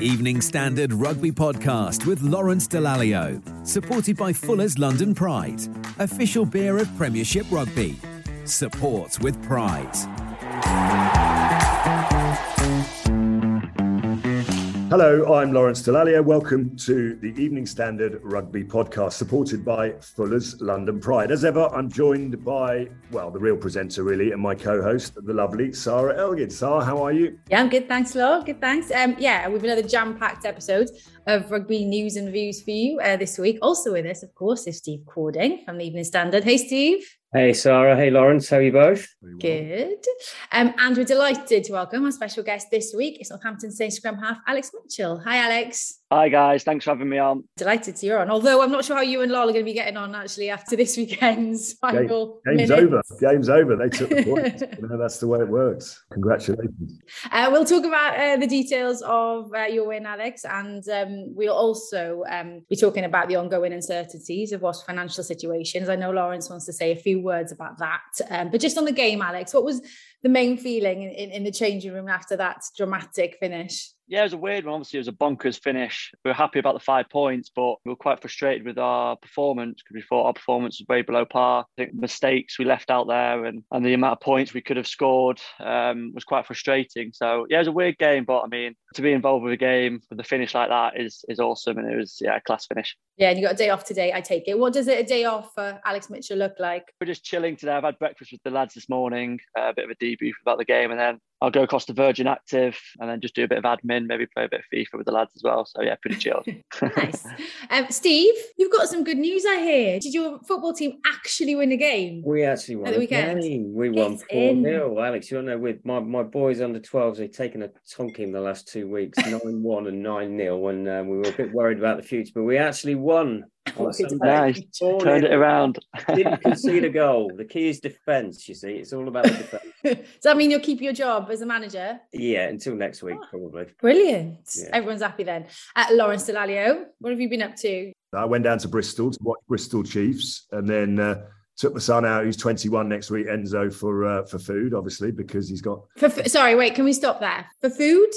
Evening Standard Rugby Podcast with Lawrence Dallaglio, supported by Fuller's London Pride, official beer of Premiership Rugby. Support with pride. Hello, I'm Lawrence Dallaglio. Welcome to the Evening Standard Rugby Podcast, supported by Fuller's London Pride. As ever, I'm joined by, well, the real presenter, really, and my co host, the lovely Sarah Elgid. Sarah, how are you? Yeah, I'm good. Thanks, Law. Good, thanks. Um, yeah, we've another jam packed episode of rugby news and views for you uh, this week. Also with us, of course, is Steve Cording from the Evening Standard. Hey, Steve. Hey, Sarah. Hey, Lawrence. How are you both? Good. Um, and we're delighted to welcome our special guest this week. It's Northampton Saints scrum half Alex Mitchell. Hi, Alex. Hi guys, thanks for having me on. Delighted to you're on. Although I'm not sure how you and Lol are going to be getting on actually after this weekend's final. Game, game's minutes. over. Game's over. They took the points. you know, that's the way it works. Congratulations. Uh, we'll talk about uh, the details of uh, your win, Alex, and um, we'll also um, be talking about the ongoing uncertainties of what's financial situations. I know Lawrence wants to say a few words about that, um, but just on the game, Alex, what was the main feeling in, in, in the changing room after that dramatic finish? Yeah, it was a weird one. Obviously, it was a bonkers finish. We were happy about the five points, but we were quite frustrated with our performance because we thought our performance was way below par. I think the mistakes we left out there and, and the amount of points we could have scored um, was quite frustrating. So, yeah, it was a weird game, but I mean, to be involved with a game with a finish like that is is awesome. And it was, yeah, a class finish. Yeah, and you got a day off today, I take it. What does it a day off for Alex Mitchell look like? We're just chilling today. I've had breakfast with the lads this morning, uh, a bit of a debrief about the game, and then I'll go across to Virgin Active and then just do a bit of admin, maybe play a bit of FIFA with the lads as well. So yeah, pretty chilled. nice. Um, Steve, you've got some good news, I hear. Did your football team actually win a game? We actually won At the weekend? game. We won It's 4 in. 0. Alex, you don't know, with my, my boys under 12s, they've taken a tonking the last two weeks 9 1 and 9 0. And um, we were a bit worried about the future, but we actually won. on Good nice. 4-0. Turned it around. Didn't concede a goal. The key is defence, you see. It's all about the defence. Does that mean you'll keep your job as a manager? Yeah, until next Oh. week, probably. Brilliant. Yeah. Everyone's happy then. Uh, Lawrence Dallaglio, what have you been up to? I went down to Bristol to watch Bristol Chiefs and then uh, took my son out, He's 21 next week, Enzo, for uh, for food, obviously, because he's got. For f- sorry, wait, can we stop there? For food?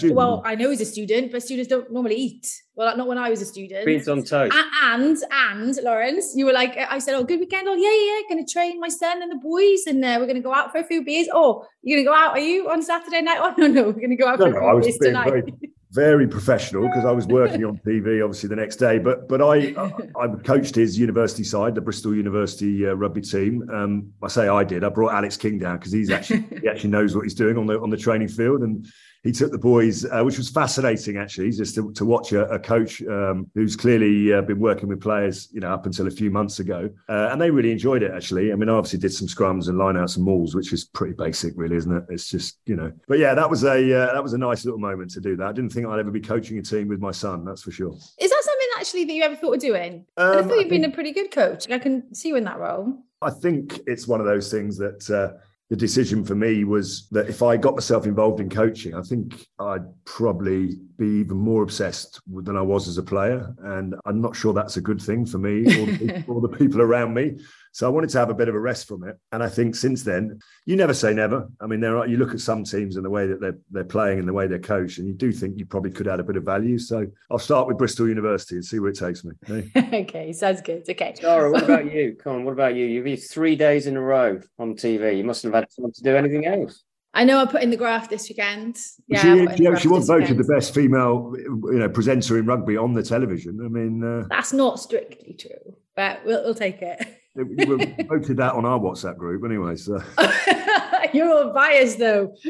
For- well, I know he's a student, but students don't normally eat. Well, not when I was a student. Beans on toast. A- And and Lawrence, you were like, I said, oh, good weekend. Oh, yeah, yeah, yeah. Going to train my son and the boys, and uh, we're going to go out for a few beers. Oh, you're going to go out? Are you on Saturday night? Oh, no, no, we're going to go out No, for no, a I few was beers being tonight. very, very professional because I was working on TV, obviously, the next day. But but I I, I coached his university side, the Bristol University uh, rugby team. Um, I say I did. I brought Alex King down because he's actually he actually knows what he's doing on the on the training field, and he took the boys, uh, which was fascinating actually, just to, to watch a, a coach um, who's clearly uh, been working with players, you know, up until a few months ago, uh, and they really enjoyed it actually. I mean, I obviously did some scrums and lineouts and mauls, which is pretty basic, really, isn't it? It's just you know, but yeah, that was a uh, that was a nice little moment to do that. I didn't think I'd ever be coaching a team with my son, that's for sure. Is that something actually that you ever thought of doing? I Um, thought you've been think- a pretty good coach. I can see you in that role. I think it's one of those things that uh, the decision for me was that if I got myself involved in coaching, I think I'd probably be even more obsessed than I was as a player. And I'm not sure that's a good thing for me or the, or the people around me. So I wanted to have a bit of a rest from it. And I think since then, you never say never. I mean, there are you look at some teams and the way that they're they're playing and the way they're coached, and you do think you probably could add a bit of value. So I'll start with Bristol University and see where it takes me. Hey? okay, sounds good. Okay. Sarah, what about you? Come on, what about you? You've been three days in a row on TV. You mustn't have had time to do anything else. I know I put in the graph this weekend. Yeah, she, put she, she was this voted the best female, you know, presenter in rugby on the television. I mean, uh, That's not strictly true. but we'll, we'll take it. We were voted that on our WhatsApp group anyway. So you're all biased though.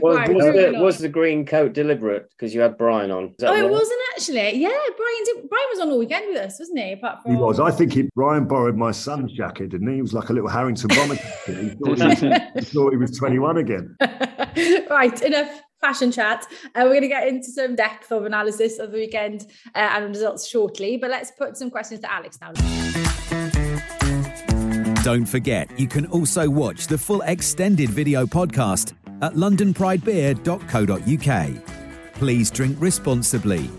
Well, right, was, the, was, the, green coat deliberate because you had Brian on? Oh, it wasn't actually. Yeah, Brian did, Brian was on all weekend with us, wasn't he? Apart from he was. I think he, Brian borrowed my son's jacket, didn't he? He was like a little Harrington Bomber. he, thought he, was, he thought he was 21 again. right, enough fashion chat. Uh, we're going to get into some depth of analysis of the weekend uh, and results shortly, but let's put some questions to Alex now. Don't forget, you can also watch the full extended video podcast at londonpridebeer.co.uk. Please drink responsibly.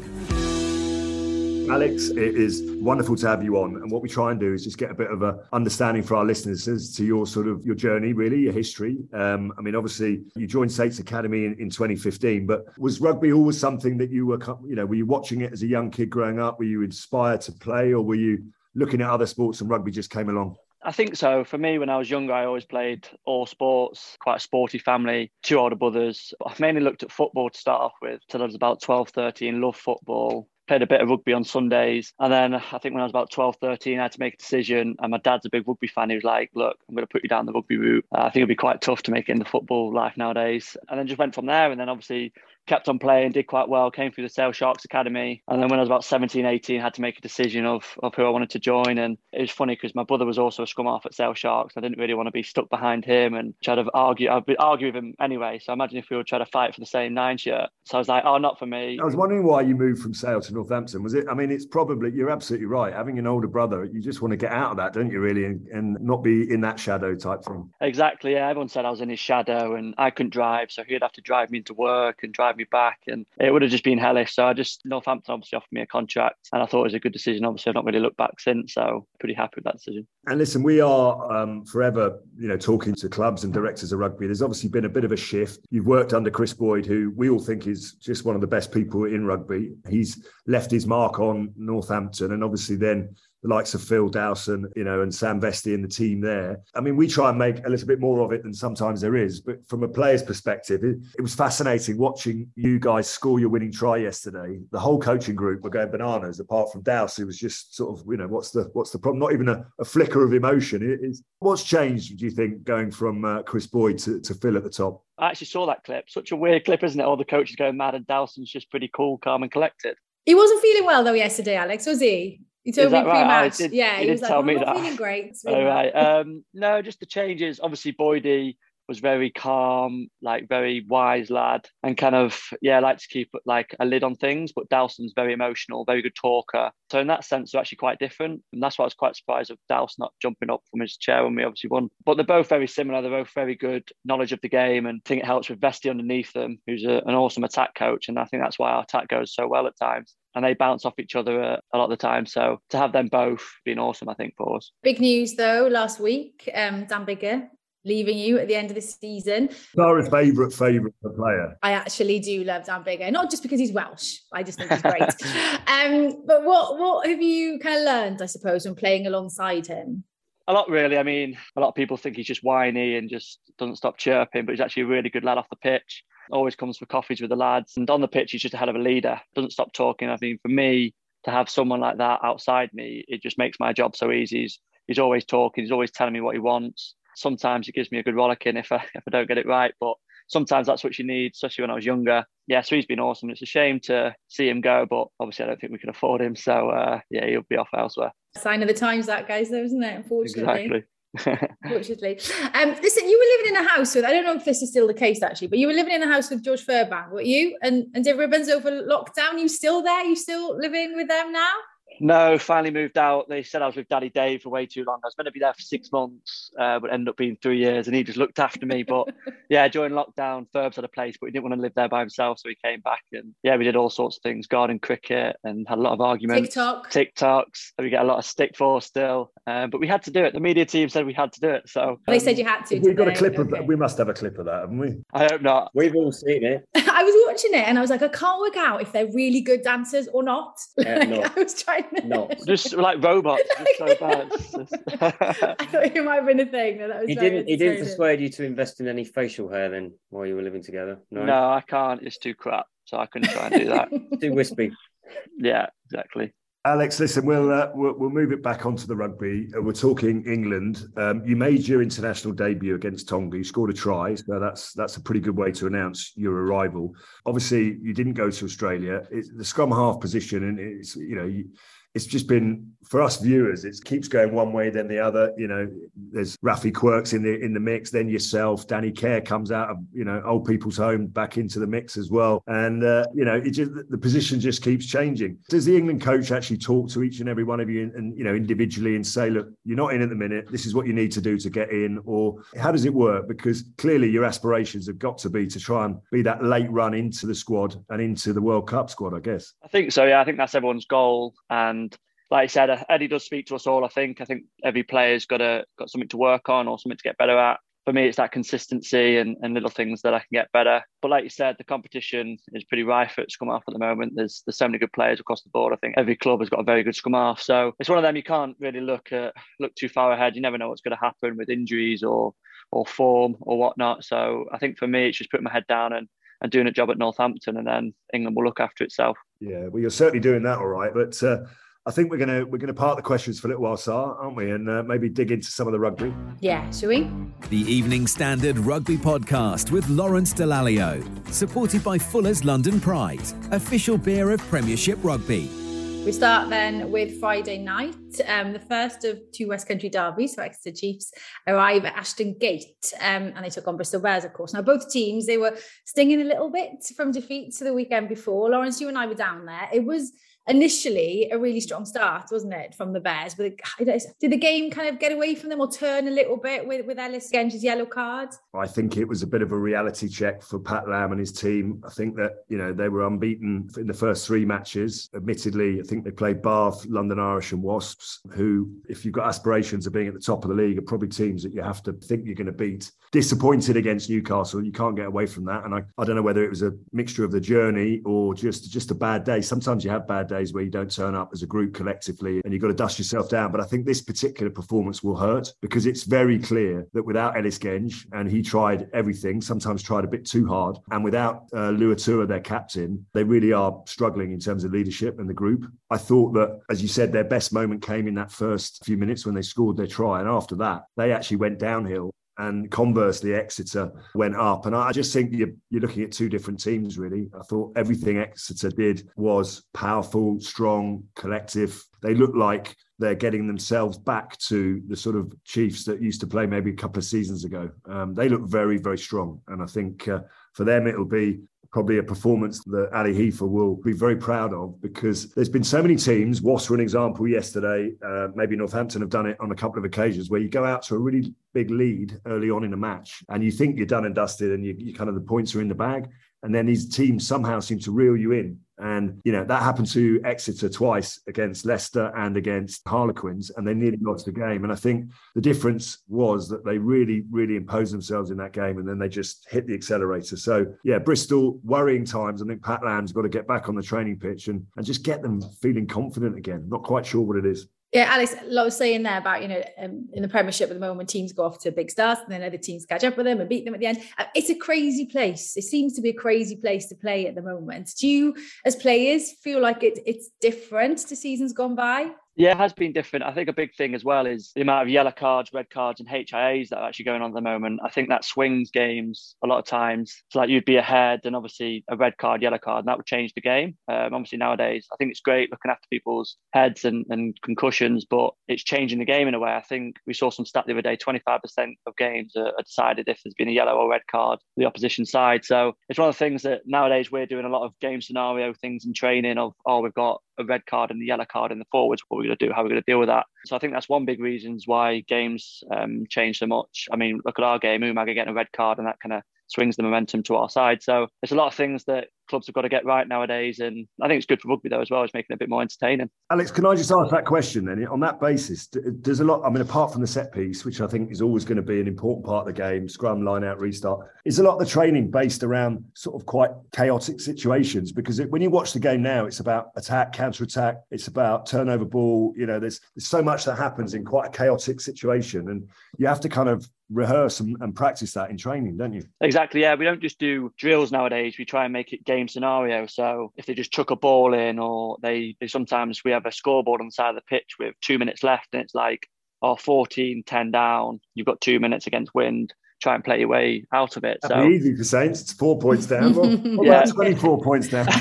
Alex, it is wonderful to have you on. And what we try and do is just get a bit of a understanding for our listeners as to your sort of your journey, really, your history. Um, I mean, obviously, you joined Saints Academy in, in 2015, but was rugby always something that you were, you know, were you watching it as a young kid growing up? Were you inspired to play, or were you looking at other sports and rugby just came along? I think so. For me, when I was younger, I always played all sports, quite a sporty family, two older brothers. I mainly looked at football to start off with till I was about 12, 13, loved football played a bit of rugby on Sundays. And then I think when I was about 12, 13, I had to make a decision. And my dad's a big rugby fan. He was like, look, I'm going to put you down the rugby route. Uh, I think it'd be quite tough to make it in the football life nowadays. And then just went from there. And then obviously kept on playing, did quite well, came through the Sale Sharks Academy. And then when I was about 17, 18, I had to make a decision of, of who I wanted to join. And it was funny because my brother was also a scrum half at Sale Sharks. I didn't really want to be stuck behind him and try to argue. I'd be, argue with him anyway. So imagine if we were trying to fight for the same nine shirt. So I was like, oh, not for me. I was wondering why you moved from Sale to Northampton. Was it, I mean, it's probably, you're absolutely right. Having an older brother, you just want to get out of that, don't you, really? And, and not be in that shadow type thing. Exactly. Yeah. Everyone said I was in his shadow and I couldn't drive. So he'd have to drive me into work and drive me back. And it would have just been hellish. So I just Northampton obviously offered me a contract, and I thought it was a good decision. Obviously, I've not really looked back since, so pretty happy with that decision. And listen, we are um, forever, you know, talking to clubs and directors of rugby. There's obviously been a bit of a shift. You've worked under Chris Boyd, who we all think is just one of the best people in rugby. He's left his mark on Northampton, and obviously then the likes of Phil Dowson, you know, and Sam Vesty and the team there. I mean, we try and make a little bit more of it than sometimes there is. But from a player's perspective, it, it was fascinating watching you guys score your winning try yesterday. The whole coaching group were going bananas, apart from Dowse, who was just sort of, you know, what's the what's the problem? Not even a, a flicker of emotion. It is what's changed, do you think, going from uh, Chris Boyd to, to Phil at the top? I actually saw that clip. Such a weird clip, isn't it? All the coaches going mad, and Dowson's just pretty cool, calm, and collected. He wasn't feeling well though yesterday, Alex, was he? He told me pre-match. Right? yeah, he, he was like, tell me that. feeling great. All right. Um, no, just the changes. Obviously, Boydie was very calm, like very wise lad, and kind of yeah, like to keep like a lid on things. But Dowson's very emotional, very good talker. So in that sense, they're actually quite different, and that's why I was quite surprised of Dowson not jumping up from his chair when we obviously won. But they're both very similar. They're both very good knowledge of the game, and I think it helps with Vesty underneath them, who's a, an awesome attack coach, and I think that's why our attack goes so well at times and they bounce off each other a, a, lot of the time. So to have them both been awesome, I think for us. Big news though last week, um, Dan Biggar leaving you at the end of the season. Sarah's favourite favourite player. I actually do love Dan Biggar, not just because he's Welsh. I just think he's great. um, but what what have you kind of learned, I suppose, when playing alongside him? A lot, really. I mean, a lot of people think he's just whiny and just doesn't stop chirping, but he's actually a really good lad off the pitch always comes for coffees with the lads. And on the pitch, he's just a hell of a leader. Doesn't stop talking. I mean, for me to have someone like that outside me, it just makes my job so easy. He's, he's always talking. He's always telling me what he wants. Sometimes it gives me a good rollicking if I if I don't get it right, but sometimes that's what you need, especially when I was younger. Yeah, so he's been awesome. It's a shame to see him go, but obviously I don't think we can afford him. So uh, yeah, he'll be off elsewhere. Sign of the times, that guys, though, isn't it? Unfortunately. Exactly. Unfortunately. Um, listen, you were living in a house with, I don't know if this is still the case actually, but you were living in a house with George Furbank, were you? And, and Dave Ribbans over lockdown, you still there? You still living with them now? No, finally moved out. They said I was with Daddy Dave for way too long. I was meant to be there for six months, uh, but ended up being three years, and he just looked after me. But yeah, during lockdown, Ferbs had a place, but he didn't want to live there by himself, so he came back, and yeah, we did all sorts of things, garden cricket, and had a lot of arguments. TikTok, TikToks. we get a lot of stick for still, um, but we had to do it. The media team said we had to do it, so um, they said you had to. We've got a clip okay. of that. We must have a clip of that, haven't we? I hope not. We've all seen it. I was watching it, and I was like, I can't work out if they're really good dancers or not. Uh, no. I was trying to. No. Just like robots. just so bad. I thought it might have been a thing. That was he didn't. He didn't persuade you to invest in any facial hair then while you were living together. No, no, I can't. It's too crap. So I couldn't try and do that. too wispy. Yeah, exactly. Alex, listen, we'll, uh, we'll, we'll move it back onto the rugby. Uh, we're talking England. Um, you made your international debut against Tonga. You scored a try, so that's that's a pretty good way to announce your arrival. Obviously, you didn't go to Australia. It's the scrum half position, and it's you know you, it's just been for us viewers, it keeps going one way then the other. You know, there's Raffi Quirks in the in the mix, then yourself, Danny Care comes out of you know old people's home back into the mix as well, and uh, you know it just the position just keeps changing. Does the England coach actually talk to each and every one of you and, and you know individually and say, look, you're not in at the minute. This is what you need to do to get in, or how does it work? Because clearly your aspirations have got to be to try and be that late run into the squad and into the World Cup squad, I guess. I think so. Yeah, I think that's everyone's goal and like I said, uh, Eddie does speak to us all. I think. I think every player's got a got something to work on or something to get better at. For me, it's that consistency and, and little things that I can get better. But like you said, the competition is pretty rife at scrum half at the moment. There's there's so many good players across the board. I think every club has got a very good scrum half. So it's one of them you can't really look at look too far ahead. You never know what's going to happen with injuries or or form or whatnot. So I think for me, it's just putting my head down and and doing a job at Northampton, and then England will look after itself. Yeah, well, you're certainly doing that all right. But uh, I think we're gonna we're gonna park the questions for a little while, Sar, aren't we? And uh, maybe dig into some of the rugby. Yeah, shall we? The Evening Standard Rugby Podcast with Lawrence Dallaglio, supported by Fuller's London Pride, official beer of Premiership Rugby. We start then with Friday night. Um, the first of two West Country derbies for Exeter Chiefs arrive at Ashton Gate, um, and they took on Bristol Bears, of course. Now, both teams they were stinging a little bit from defeat to the weekend before. Lawrence, you and I were down there. It was initially a really strong start, wasn't it, from the Bears? But did the game kind of get away from them or turn a little bit with, with Ellis Genge's yellow card? I think it was a bit of a reality check for Pat Lam and his team. I think that, you know, they were unbeaten in the first three matches. Admittedly, I think they played Bath, London Irish and Wasps, who, if you've got aspirations of being at the top of the league, are probably teams that you have to think you're going to beat. Disappointed against Newcastle. You can't get away from that. And I, I don't know whether it was a mixture of the journey or just, just a bad day. Sometimes you have bad days where you don't turn up as a group collectively and you've got to dust yourself down. But I think this particular performance will hurt because it's very clear that without Ellis Genge, and he tried everything, sometimes tried a bit too hard, and without uh, Luatua, their captain, they really are struggling in terms of leadership and the group. I thought that, as you said, their best moment came in that first few minutes when they scored their try. And after that, they actually went downhill and conversely, Exeter went up. And I just think you're, you're looking at two different teams, really. I thought everything Exeter did was powerful, strong, collective. They look like they're getting themselves back to the sort of Chiefs that used to play maybe a couple of seasons ago. Um, they look very, very strong. And I think uh, for them, it'll be probably a performance that Ali Hepher will be very proud of because there's been so many teams. Wasps were an example yesterday. Uh, maybe Northampton have done it on a couple of occasions where you go out to a really big lead early on in a match and you think you're done and dusted and you, you kind of the points are in the bag. And then these teams somehow seem to reel you in and, you know, that happened to Exeter twice against Leicester and against Harlequins, and they nearly lost the game. And I think the difference was that they really, really imposed themselves in that game and then they just hit the accelerator. So, yeah, Bristol, worrying times. I think Pat Lam's got to get back on the training pitch and, and just get them feeling confident again. Not quite sure what it is. Yeah, Alex, I was saying there about, you know, um, in the Premiership at the moment, when teams go off to big starts and then other teams catch up with them and beat them at the end. Uh, it's a crazy place. It seems to be a crazy place to play at the moment. Do you, as players, feel like it, it's different to seasons gone by? Yeah, it has been different. I think a big thing as well is the amount of yellow cards, red cards, and HIAs that are actually going on at the moment. I think that swings games a lot of times. It's like you'd be ahead, and obviously a red card, yellow card, and that would change the game. Um, obviously nowadays, I think it's great looking after people's heads and, and concussions, but it's changing the game in a way. I think we saw some stat the other day: 25% of games are, are decided if there's been a yellow or red card the opposition side. So it's one of the things that nowadays we're doing a lot of game scenario things in training of, oh, we've got a red card and the yellow card in the forwards. What are we going to do? How are we going to deal with that? So I think that's one big reasons why games um, change so much. I mean, look at our game, Umaga getting a red card, and that kind of swings the momentum to our side. So there's a lot of things that clubs have got to get right nowadays. And I think it's good for rugby though as well, it's making it a bit more entertaining. Alex, can I just ask that question then? On that basis, there's a lot, I mean, apart from the set piece, which I think is always going to be an important part of the game, scrum, line out, restart, is a lot of the training based around sort of quite chaotic situations? Because it, when you watch the game now, it's about attack, counter attack, it's about turnover ball. You know, there's, there's so much that happens in quite a chaotic situation. And you have to kind of rehearse and, and practice that in training, don't you? Exactly. Yeah. We don't just do drills nowadays. We try and make it game same scenario. So if they just chuck a ball in, or they, they sometimes we have a scoreboard on the side of the pitch with two minutes left, and it's like, oh, 14, 10 down. You've got two minutes against wind. Try and play your way out of it. That'd so easy for Saints. It's four points down. Well, Yeah. 24 points down?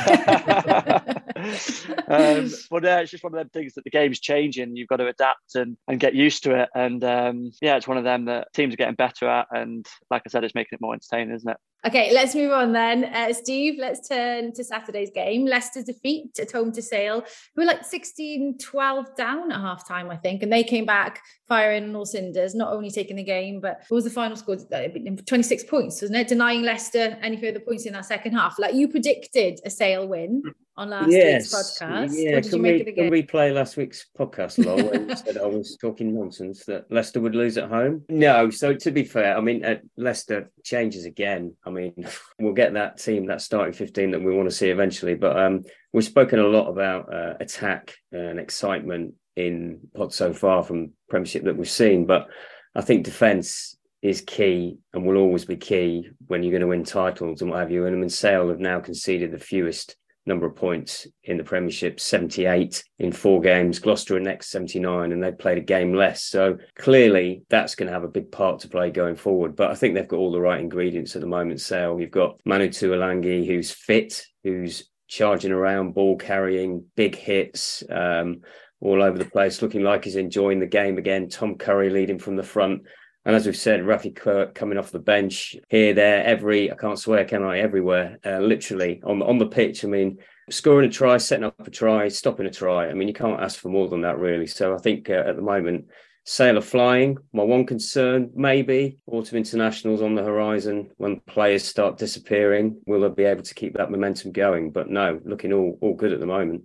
um, but yeah, it's just one of them things that the game's changing. You've got to adapt and, and get used to it. And um, yeah, it's one of them that teams are getting better at. And like I said, it's making it more entertaining, isn't it? Okay, let's move on then. Uh, Steve, let's turn to Saturday's game. Leicester's defeat at home to Sale, who were like 16 12 down at half time, I think. And they came back firing on all cinders, not only taking the game, but what was the final score? Uh, 26 points, wasn't it? Denying Leicester any further points in that second half. Like you predicted a Sale win on last yes. week's podcast. Yeah, what did you can make we, of the can we play last week's podcast, Lol, when you said I was talking nonsense that Leicester would lose at home? No, so to be fair, I mean, uh, Leicester changes again. I mean, we'll get that team, that starting 15 that we want to see eventually. But um, we've spoken a lot about uh, attack and excitement in pod so far from Premiership that we've seen. But I think defence is key and will always be key when you're going to win titles and what have you. And I mean, Sale have now conceded the fewest number of points in the Premiership 78 in four games, Gloucester are next 79, and they've played a game less. So clearly that's going to have a big part to play going forward. But I think they've got all the right ingredients at the moment. Sale, you've got Manu Tuilagi, who's fit, who's charging around, ball carrying, big hits. Um, all over the place, looking like he's enjoying the game again. Tom Curry leading from the front. And as we've said, Raffi Quirke coming off the bench here, there, every, I can't swear, can I, everywhere, uh, literally on, on the pitch. I mean, scoring a try, setting up a try, stopping a try. I mean, you can't ask for more than that, really. So I think uh, at the moment, Sale of flying. My one concern, maybe autumn internationals on the horizon. When players start disappearing, will they be able to keep that momentum going? But no, looking all all good at the moment.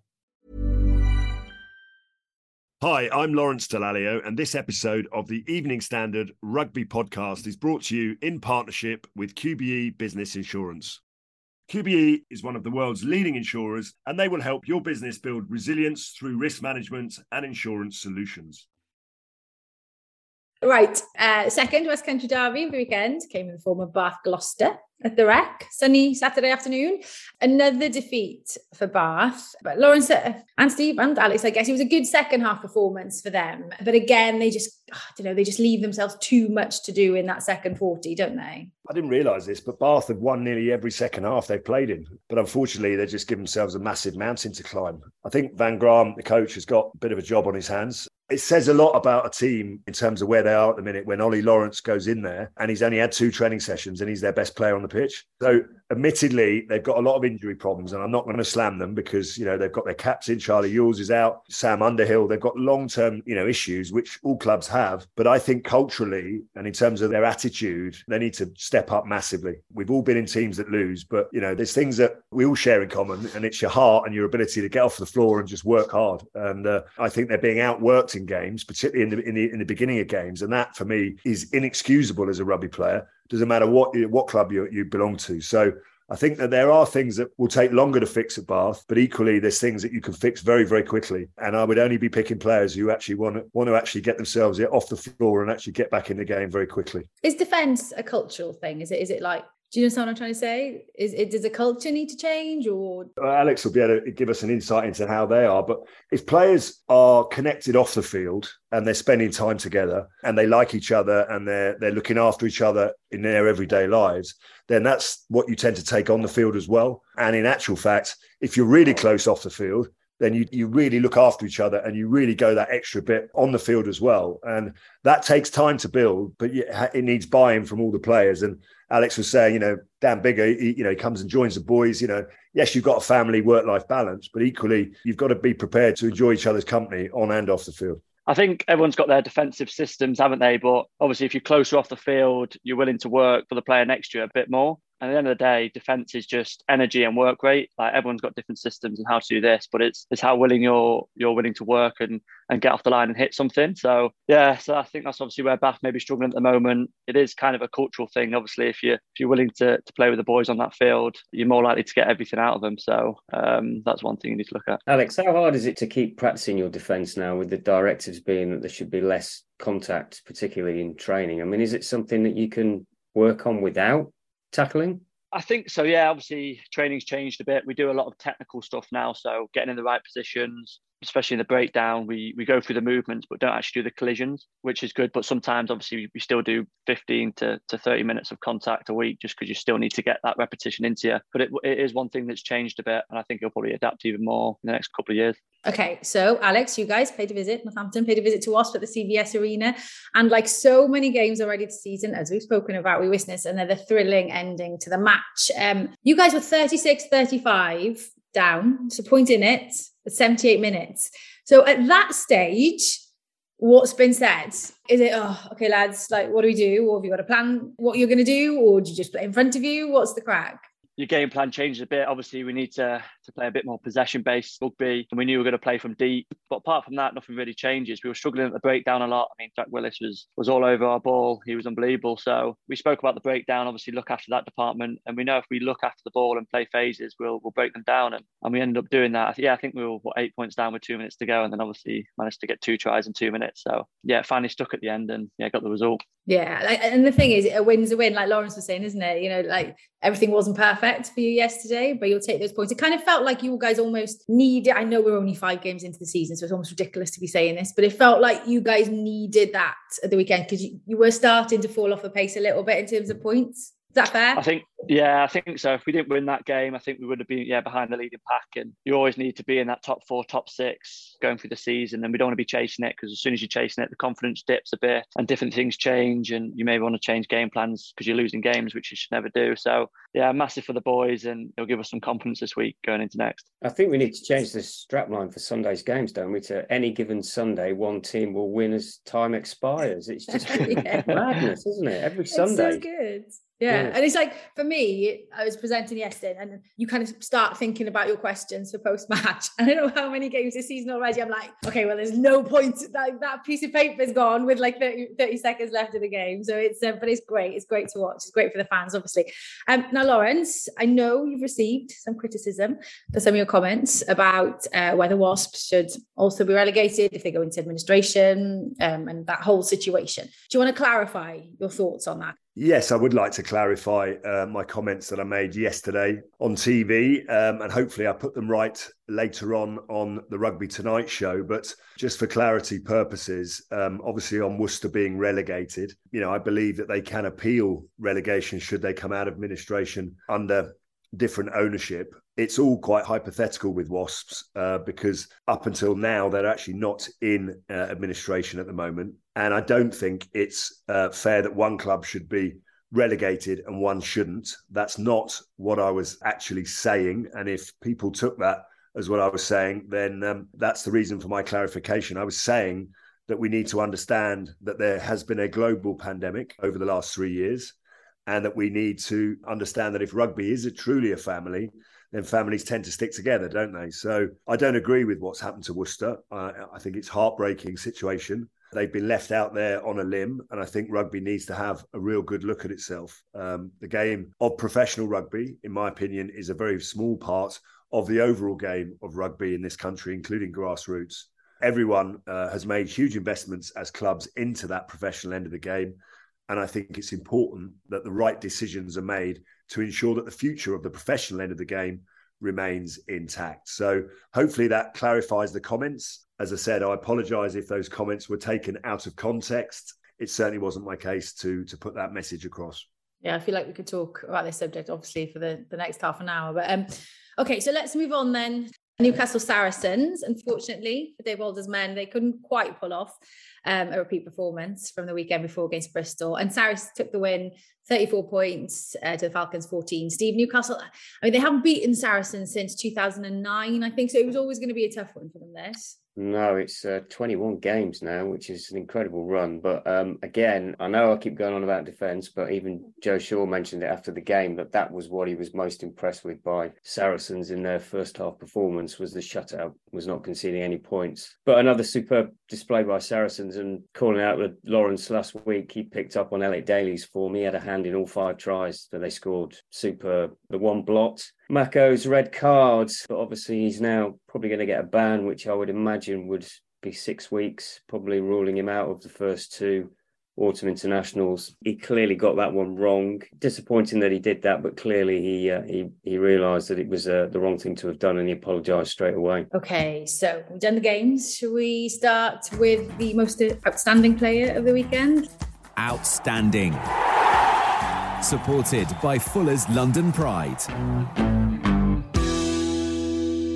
Hi, I'm Lawrence Dallaglio, and this episode of the Evening Standard Rugby Podcast is brought to you in partnership with QBE Business Insurance. QBE is one of the world's leading insurers, and they will help your business build resilience through risk management and insurance solutions. Right. Uh, second West Country Derby weekend came in the form of Bath Gloucester at the Rec, sunny Saturday afternoon. Another defeat for Bath. But Lawrence uh, and Steve and Alex, I guess it was a good second half performance for them. But again, they just, I don't know, they just leave themselves too much to do in that second 40, don't they? I didn't realise this, but Bath have won nearly every second half they've played in. But unfortunately, they just give themselves a massive mountain to climb. I think Van Graan, the coach, has got a bit of a job on his hands. It says a lot about a team in terms of where they are at the minute when Ollie Lawrence goes in there and he's only had two training sessions and he's their best player on the pitch. So, admittedly, they've got a lot of injury problems, and I'm not going to slam them because you know they've got their captain Charlie Ewels is out, Sam Underhill. They've got long term you know issues which all clubs have. But I think culturally and in terms of their attitude, they need to step up massively. We've all been in teams that lose, but you know there's things that we all share in common, and it's your heart and your ability to get off the floor and just work hard. And uh, I think they're being outworked in games, particularly in the in the in the beginning of games, and that for me is inexcusable as a rugby player. Doesn't matter what what club you, you belong to. So I think that there are things that will take longer to fix at Bath, but equally there's things that you can fix very, very quickly. And I would only be picking players who actually want to want to actually get themselves off the floor and actually get back in the game very quickly. Is defence a cultural thing? Is it is it like Do you understand what I'm trying to say? Is it does the culture need to change or uh, Alex will be able to give us an insight into how they are. But if players are connected off the field and they're spending time together and they like each other and they're they're looking after each other in their everyday lives, then that's what you tend to take on the field as well. And in actual fact, if you're really close off the field, then you, you really look after each other and you really go that extra bit on the field as well. And that takes time to build, but it needs buy-in from all the players. And Alex was saying, you know, Dan Biggar, he, you know, he comes and joins the boys. You know, yes, you've got a family work-life balance, but equally, you've got to be prepared to enjoy each other's company on and off the field. I think everyone's got their defensive systems, haven't they? But obviously, if you're closer off the field, you're willing to work for the player next to you a bit more. And at the end of the day, defense is just energy and work rate. Like everyone's got different systems and how to do this, but it's it's how willing you're you're willing to work and and get off the line and hit something. So yeah, so I think that's obviously where Bath may be struggling at the moment. It is kind of a cultural thing. Obviously, if you if you're willing to to play with the boys on that field, you're more likely to get everything out of them. So um, that's one thing you need to look at. Alex, how hard is it to keep practicing your defence now with the directives being that there should be less contact, particularly in training? I mean, is it something that you can work on without tackling? I think so. Yeah, obviously training's changed a bit. We do a lot of technical stuff now, so getting in the right positions, especially in the breakdown, we we go through the movements but don't actually do the collisions, which is good. But sometimes, obviously, we still do 15 to, to 30 minutes of contact a week just because you still need to get that repetition into you. But it, it is one thing that's changed a bit, and I think you'll probably adapt even more in the next couple of years. Okay, so Alex, you guys paid a visit, Northampton paid a visit to Wasp at the CBS Arena, and like so many games already this season, as we've spoken about, we witnessed another thrilling ending to the match. Um, you guys were 36 35 down, so point in it at 78 minutes. So at that stage, what's been said? Is it, oh, okay, lads, like, what do we do? Or have you got a plan what you're going to do? Or do you just play in front of you? What's the crack? Your game plan changes a bit. Obviously, we need to to play a bit more possession based rugby, and we knew we were going to play from deep. But apart from that, nothing really changes. We were struggling at the breakdown a lot. I mean, Jack Willis was was all over our ball. He was unbelievable. So we spoke about the breakdown. Obviously, look after that department, and we know if we look after the ball and play phases, we'll we'll break them down. And, and we ended up doing that. Yeah, I think we were what, eight points down with two minutes to go, and then obviously managed to get two tries in two minutes. So yeah, finally stuck at the end, and yeah, got the result. Yeah, and the thing is, a win's a win, like Lawrence was saying, isn't it? You know, like everything wasn't perfect for you yesterday, but you'll take those points. It kind of felt like you guys almost needed. I know we're only five games into the season, so it's almost ridiculous to be saying this, but it felt like you guys needed that at the weekend because you, you were starting to fall off the pace a little bit in terms of points. Is that fair? I think, yeah, I think so. If we didn't win that game, I think we would have been, yeah, behind the leading pack. And you always need to be in that top four, top six going through the season. And we don't want to be chasing it because as soon as you're chasing it, the confidence dips a bit and different things change. And you may want to change game plans because you're losing games, which you should never do. So, yeah, massive for the boys. And it'll give us some confidence this week going into next. I think we need to change the strap line for Sunday's games, don't we? To any given Sunday, one team will win as time expires. It's just yeah. madness, isn't it? Every Sunday. It's so good. Yeah. And it's like for me, I was presenting yesterday and you kind of start thinking about your questions for post match. I don't know how many games this season already. I'm like, okay, well, there's no point. That, that piece of paper is gone with like 30, 30, seconds left of the game. So it's, uh, but it's great. It's great to watch. It's great for the fans, obviously. Um, now, Lawrence, I know you've received some criticism for some of your comments about uh, whether Wasps should also be relegated if they go into administration um, and that whole situation. Do you want to clarify your thoughts on that? Yes, I would like to clarify uh, my comments that I made yesterday on TV, um, and hopefully I put them right later on on the Rugby Tonight show. But just for clarity purposes, um, obviously on Worcester being relegated, you know, I believe that they can appeal relegation should they come out of administration under different ownership. It's all quite hypothetical with Wasps uh, because up until now, they're actually not in uh, administration at the moment. And I don't think it's uh, fair that one club should be relegated and one shouldn't. That's not what I was actually saying. And if people took that as what I was saying, then um, that's the reason for my clarification. I was saying that we need to understand that there has been a global pandemic over the last three years and that we need to understand that if rugby is a, truly a family, then families tend to stick together, don't they? So I don't agree with what's happened to Worcester. Uh, I think it's heartbreaking situation. They've been left out there on a limb, and I think rugby needs to have a real good look at itself. Um, the game of professional rugby, in my opinion, is a very small part of the overall game of rugby in this country, including grassroots. Everyone uh, has made huge investments as clubs into that professional end of the game And I think it's important that the right decisions are made to ensure that the future of the professional end of the game remains intact. So hopefully that clarifies the comments. As I said, I apologize if those comments were taken out of context. It certainly wasn't my case to to put that message across. Yeah, I feel like we could talk about this subject obviously for the, the next half an hour. But um okay, so let's move on then. Newcastle Saracens, unfortunately for Dave Walder's men, they couldn't quite pull off um, a repeat performance from the weekend before against Bristol. And Saracens took the win, 34 points uh, to the Falcons 14. Steve Newcastle, I mean, they haven't beaten Saracens since 2009, I think. So it was always going to be a tough one for them, this. No, it's uh, 21 games now, which is an incredible run. But um, again, I know I keep going on about defence, but even Joe Shaw mentioned it after the game that that was what he was most impressed with by Saracens in their first half performance was the shutout, was not conceding any points. But another superb display by Saracens and calling out with Lawrence last week, he picked up on Elliot Daly's form. He had a hand in all five tries that they scored. Superb. The one blot Mako's red cards, but obviously he's now probably going to get a ban, which I would imagine would be six weeks, probably ruling him out of the first two autumn internationals. He clearly got that one wrong. Disappointing that he did that, but clearly he uh, he he realised that it was uh, the wrong thing to have done, and he apologised straight away. Okay, so we've done the games. Should we start with the most outstanding player of the weekend? Outstanding. Supported by Fuller's London Pride.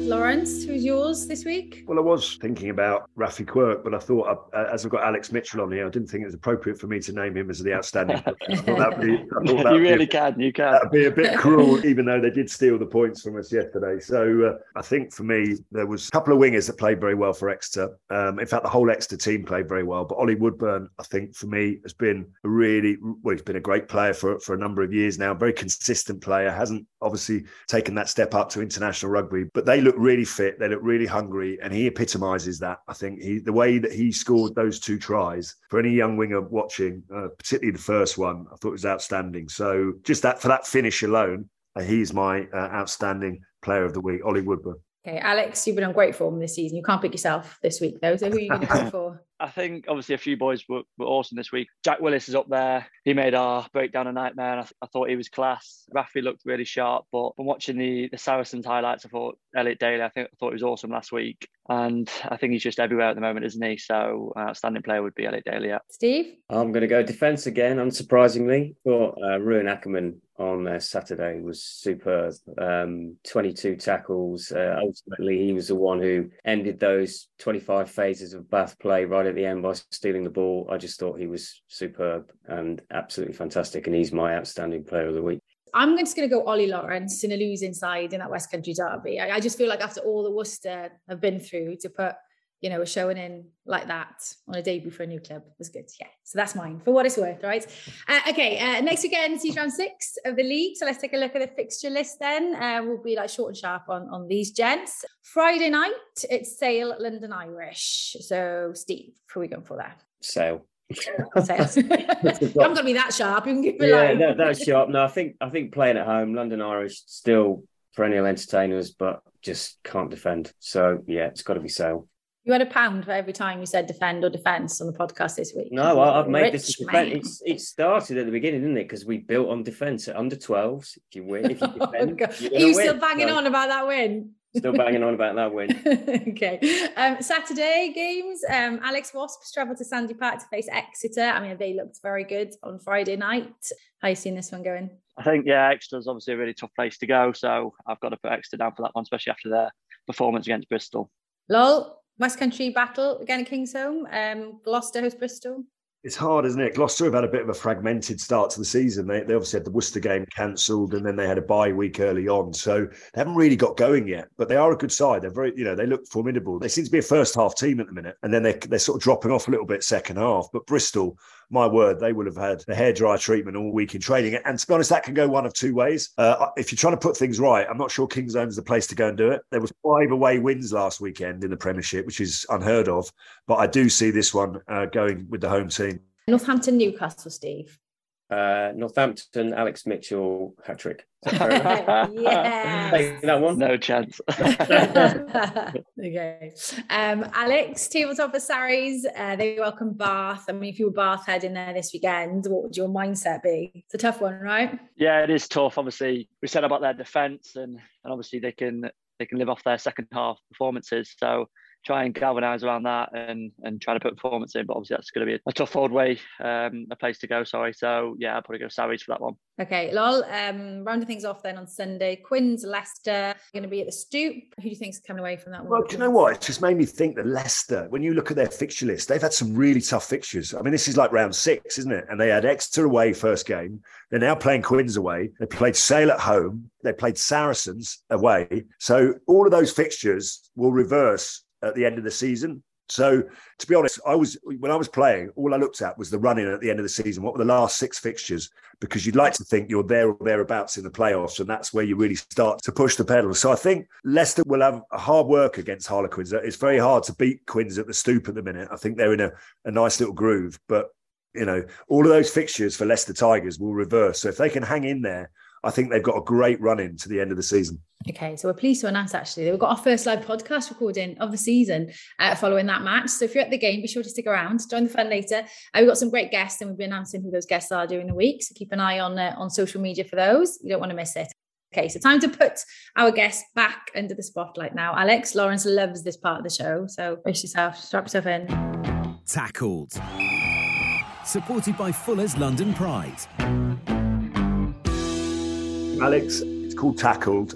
Lawrence, who's yours this week? Well, I was thinking about Raffi Quirke, but I thought, uh, as I've got Alex Mitchell on here, I didn't think it was appropriate for me to name him as the outstanding. I thought be, I thought you really be, can, you can. That'd be a bit cruel, even though they did steal the points from us yesterday. So uh, I think for me, there was a couple of wingers that played very well for Exeter. Um, in fact, the whole Exeter team played very well. But Ollie Woodburn, I think for me, has been a really well. He's been a great player for for a number of years now. Very consistent player. Hasn't obviously taken that step up to international rugby, but they look really fit. They look really hungry, and he epitomises that. I think he the way that he scored those two tries for any young winger watching, uh, particularly the first one, I thought was outstanding. So just that for that finish alone, uh, he's my uh, outstanding player of the week, Ollie Woodburn. Okay, Alex, you've been on great form this season. You can't pick yourself this week though. So who are you going to go for? I think obviously a few boys were, were, awesome this week. Jack Willis is up there. He made our breakdown a nightmare. And I, th- I thought he was class. Rafi looked really sharp, but from watching the the Saracens highlights, I thought Elliot Daly. I think I thought he was awesome last week, and I think he's just everywhere at the moment, isn't he? So uh, outstanding player would be Elliot Daly. Yeah. Steve, I'm going to go defence again. Unsurprisingly, for uh, Ruan Ackermann on uh, Saturday was superb. Um, 22 tackles. Uh, ultimately, he was the one who ended those 25 phases of Bath play right at the end by stealing the ball. I just thought he was superb and absolutely fantastic, and he's my outstanding player of the week. I'm just going to go Ollie Lawrence in a losing side in that West Country derby. I, I just feel like after all the Worcester have been through to put you know, a showing in like that on a debut for a new club was good. Yeah. So that's mine for what it's worth, right? Uh, okay. Uh, next weekend, season round six of the league. So let's take a look at the fixture list then. Uh, we'll be like short and sharp on, on these gents. Friday night, it's Sale London Irish. So, Steve, who are we going for there? Sale. I'm going to be that sharp. You can give me yeah, no, that's sharp. No, I think I think playing at home, London Irish still perennial entertainers, but just can't defend. So yeah, it's got to be Sale. You had a pound for every time you said defend or defence on the podcast this week. No, I, have made this defence. It's, it started at the beginning, didn't it? Because we built on defence at under 12s. If you win, if you oh, defend, oh, Are you still banging so, on about that win? Still banging on about that win. okay. Um, Saturday games. Um, Alex Wasps travelled to Sandy Park to face Exeter. I mean, they looked very good on Friday night. How you seen this one going? I think, yeah, Exeter's obviously a really tough place to go. So I've got to put Exeter down for that one, especially after their performance against Bristol. Lol. West Country battle again at Kingsholm. Um, Gloucester host Bristol. It's hard, isn't it? Gloucester have had a bit of a fragmented start to the season. They, they obviously had the Worcester game cancelled, and then they had a bye week early on, so they haven't really got going yet. But they are a good side. They're very, you know, they look formidable. They seem to be a first half team at the minute, and then they they're sort of dropping off a little bit second half. But Bristol my word, they would have had the hairdryer treatment all week in training. And to be honest, that can go one of two ways. Uh, if you're trying to put things right, I'm not sure Kingsholm is the place to go and do it. There was five away wins last weekend in the Premiership, which is unheard of. But I do see this one uh, going with the home team. Northampton, Newcastle, Steve. Uh, Northampton, Alex Mitchell hat trick. yes. Take that one. No chance. okay. Um, Alex, team on top of Sarries, uh, they welcome Bath. I mean, if you were Bath head in there this weekend, what would your mindset be? It's a tough one, right? yeah, it is tough. Obviously, we said about their defence, and and obviously they can they can live off their second half performances. So try and galvanise around that and and try to put performance in. But obviously that's going to be a tough old way, um, a place to go. Sorry. So yeah, I'll probably go Sarries for that one. Okay, lol. Um, rounding things off then on Sunday, Quins, Leicester, going to be at the Stoop. Who do you think's coming away from that one? Well, do you know what? It just made me think that Leicester, when you look at their fixture list, they've had some really tough fixtures. I mean, this is like round six, isn't it? And they had Exeter away first game. They're now playing Quins away. They played Sale at home. They played Saracens away. So all of those fixtures will reverse at the end of the season. So to be honest, I was when I was playing, all I looked at was the running at the end of the season. What were the last six fixtures? Because you'd like to think you're there or thereabouts in the playoffs, and that's where you really start to push the pedal. So I think Leicester will have a hard work against Harlequins. It's very hard to beat Quins at the stoop at the minute. I think they're in a, a nice little groove, but you know, all of those fixtures for Leicester Tigers will reverse. So if they can hang in there, I think they've got a great run in to the end of the season. Okay, so we're pleased to announce actually that we've got our first live podcast recording of the season uh, following that match. So if you're at the game, be sure to stick around, join the fun later. Uh, we've got some great guests, and we'll be announcing who those guests are during the week. So keep an eye on uh, on social media for those. You don't want to miss it. Okay, so time to put our guests back under the spotlight now. Alex Lawrence loves this part of the show, so brace yourself, strap yourself in. Tackled. Supported by Fuller's London Pride. Alex, it's called Tackled.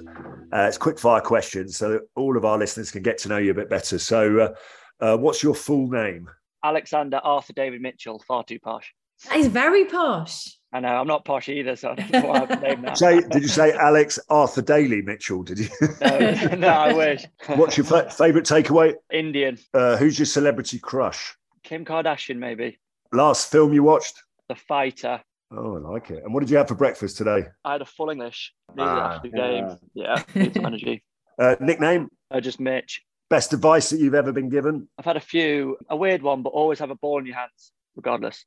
Uh, it's quick fire questions so that all of our listeners can get to know you a bit better. So, uh, uh, what's your full name? Alexander Arthur David Mitchell, far too posh. That is very posh. I know I'm not posh either, so I don't know why I've named that. Say, did you say Alex Arthur Daly Mitchell? Did you? no, no, I wish. What's your fa- favourite takeaway? Indian. Uh, who's your celebrity crush? Kim Kardashian, maybe. Last film you watched? The Fighter. Oh, I like it. And what did you have for breakfast today? I had a full English. Needed Ah, after the game. Yeah, need some energy. Uh, nickname? Uh, just Mitch. Best advice that you've ever been given? I've had a few. A weird one, but always have a ball in your hands, regardless.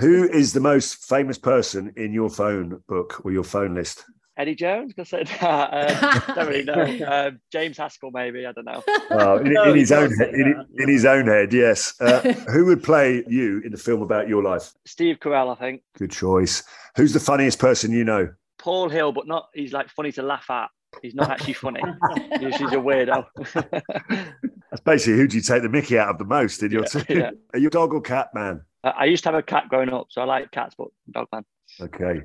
Who is the most famous person in your phone book or your phone list? Eddie Jones? I said uh, don't really know. Uh, James Haskell, maybe. I don't know. Oh, in, No, in his own head, in, in his own head, yes. Uh, who would play you in the film about your life? Steve Carell, I think. Good choice. Who's the funniest person you know? Paul Hill, but not. He's like funny to laugh at. He's not actually funny. he's, he's a weirdo. That's basically who do you take the Mickey out of the most in your Yeah, team? yeah. Are you a dog or cat man? I I used to have a cat growing up, so I like cats, but dog man. Okay.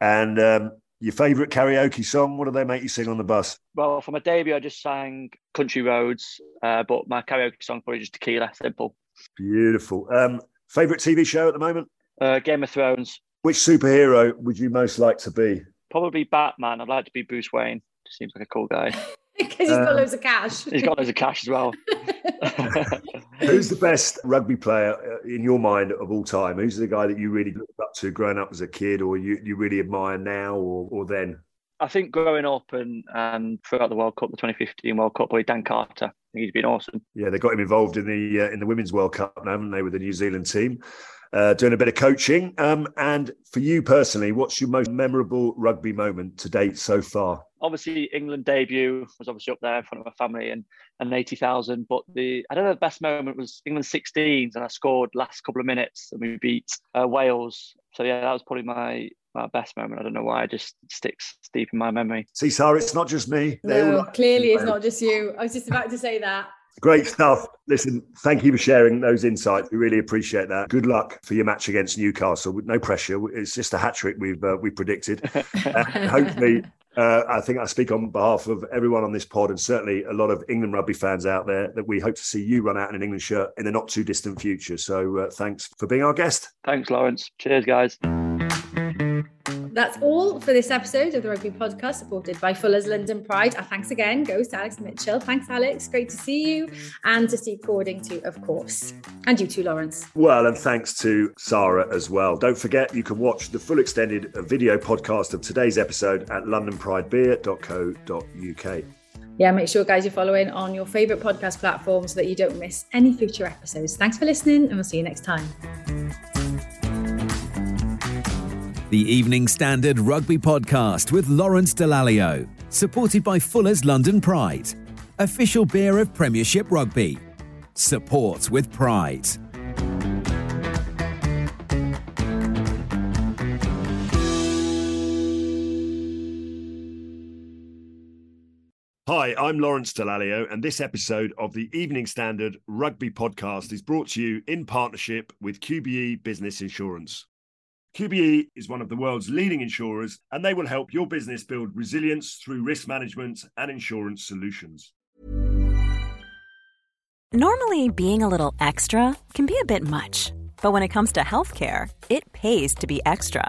And um, your favourite karaoke song? What do they make you sing on the bus? Well, for my debut, I just sang Country Roads, uh, but my karaoke song probably just Tequila, simple. Beautiful. Um, favourite TV show at the moment? Uh, Game of Thrones, Which superhero would you most like to be? probably Batman. I'd like to be Bruce Wayne. Just seems like a cool guy. Because he's got Um, loads of cash. He's got loads of cash as well. Who's the best rugby player uh, in your mind of all time? Who's the guy that you really looked up to growing up as a kid or you, you really admire now or, or then? I think growing up and and throughout the World Cup, the 2015 World Cup, probably Dan Carter. I think he's been awesome. Yeah, they got him involved in the uh, in the Women's World Cup, now, haven't they, with the New Zealand team, uh, doing a bit of coaching. Um, and for you personally, what's your most memorable rugby moment to date so far? Obviously, England debut was obviously up there in front of my family and and 80,000. But the I don't know the best moment was England 16s and I scored last couple of minutes and we beat uh, Wales. So yeah, that was probably my my best moment. I don't know why it just sticks deep in my memory. See, Sarah, it's not just me. They all No, clearly it's not just you. I was just about to say that. Great stuff. Listen, thank you for sharing those insights. We really appreciate that. Good luck for your match against Newcastle. No pressure. It's just a hat trick we've uh, we predicted. And hopefully, uh, I think I speak on behalf of everyone on this pod and certainly a lot of England rugby fans out there that we hope to see you run out in an England shirt in the not too distant future. So uh, thanks for being our guest. Thanks, Lawrence. Cheers, guys. That's all for this episode of the Rugby Podcast, supported by Fuller's London Pride. Our thanks again goes to Alex Mitchell. Thanks, Alex. Great to see you. And to Steve Cording, too, of course. And you too, Lawrence. Well, and thanks to Sarah as well. Don't forget, you can watch the full extended video podcast of today's episode at londonpridebeer.co.uk. Yeah, make sure, guys, you're following on your favourite podcast platform so that you don't miss any future episodes. Thanks for listening, and we'll see you next time. The Evening Standard Rugby Podcast with Lawrence Dallaglio, supported by Fuller's London Pride, official beer of Premiership Rugby. Support with pride. Hi, I'm Lawrence Dallaglio, and this episode of the Evening Standard Rugby Podcast is brought to you in partnership with QBE Business Insurance. QBE is one of the world's leading insurers, and they will help your business build resilience through risk management and insurance solutions. Normally, being a little extra can be a bit much, but when it comes to healthcare, it pays to be extra.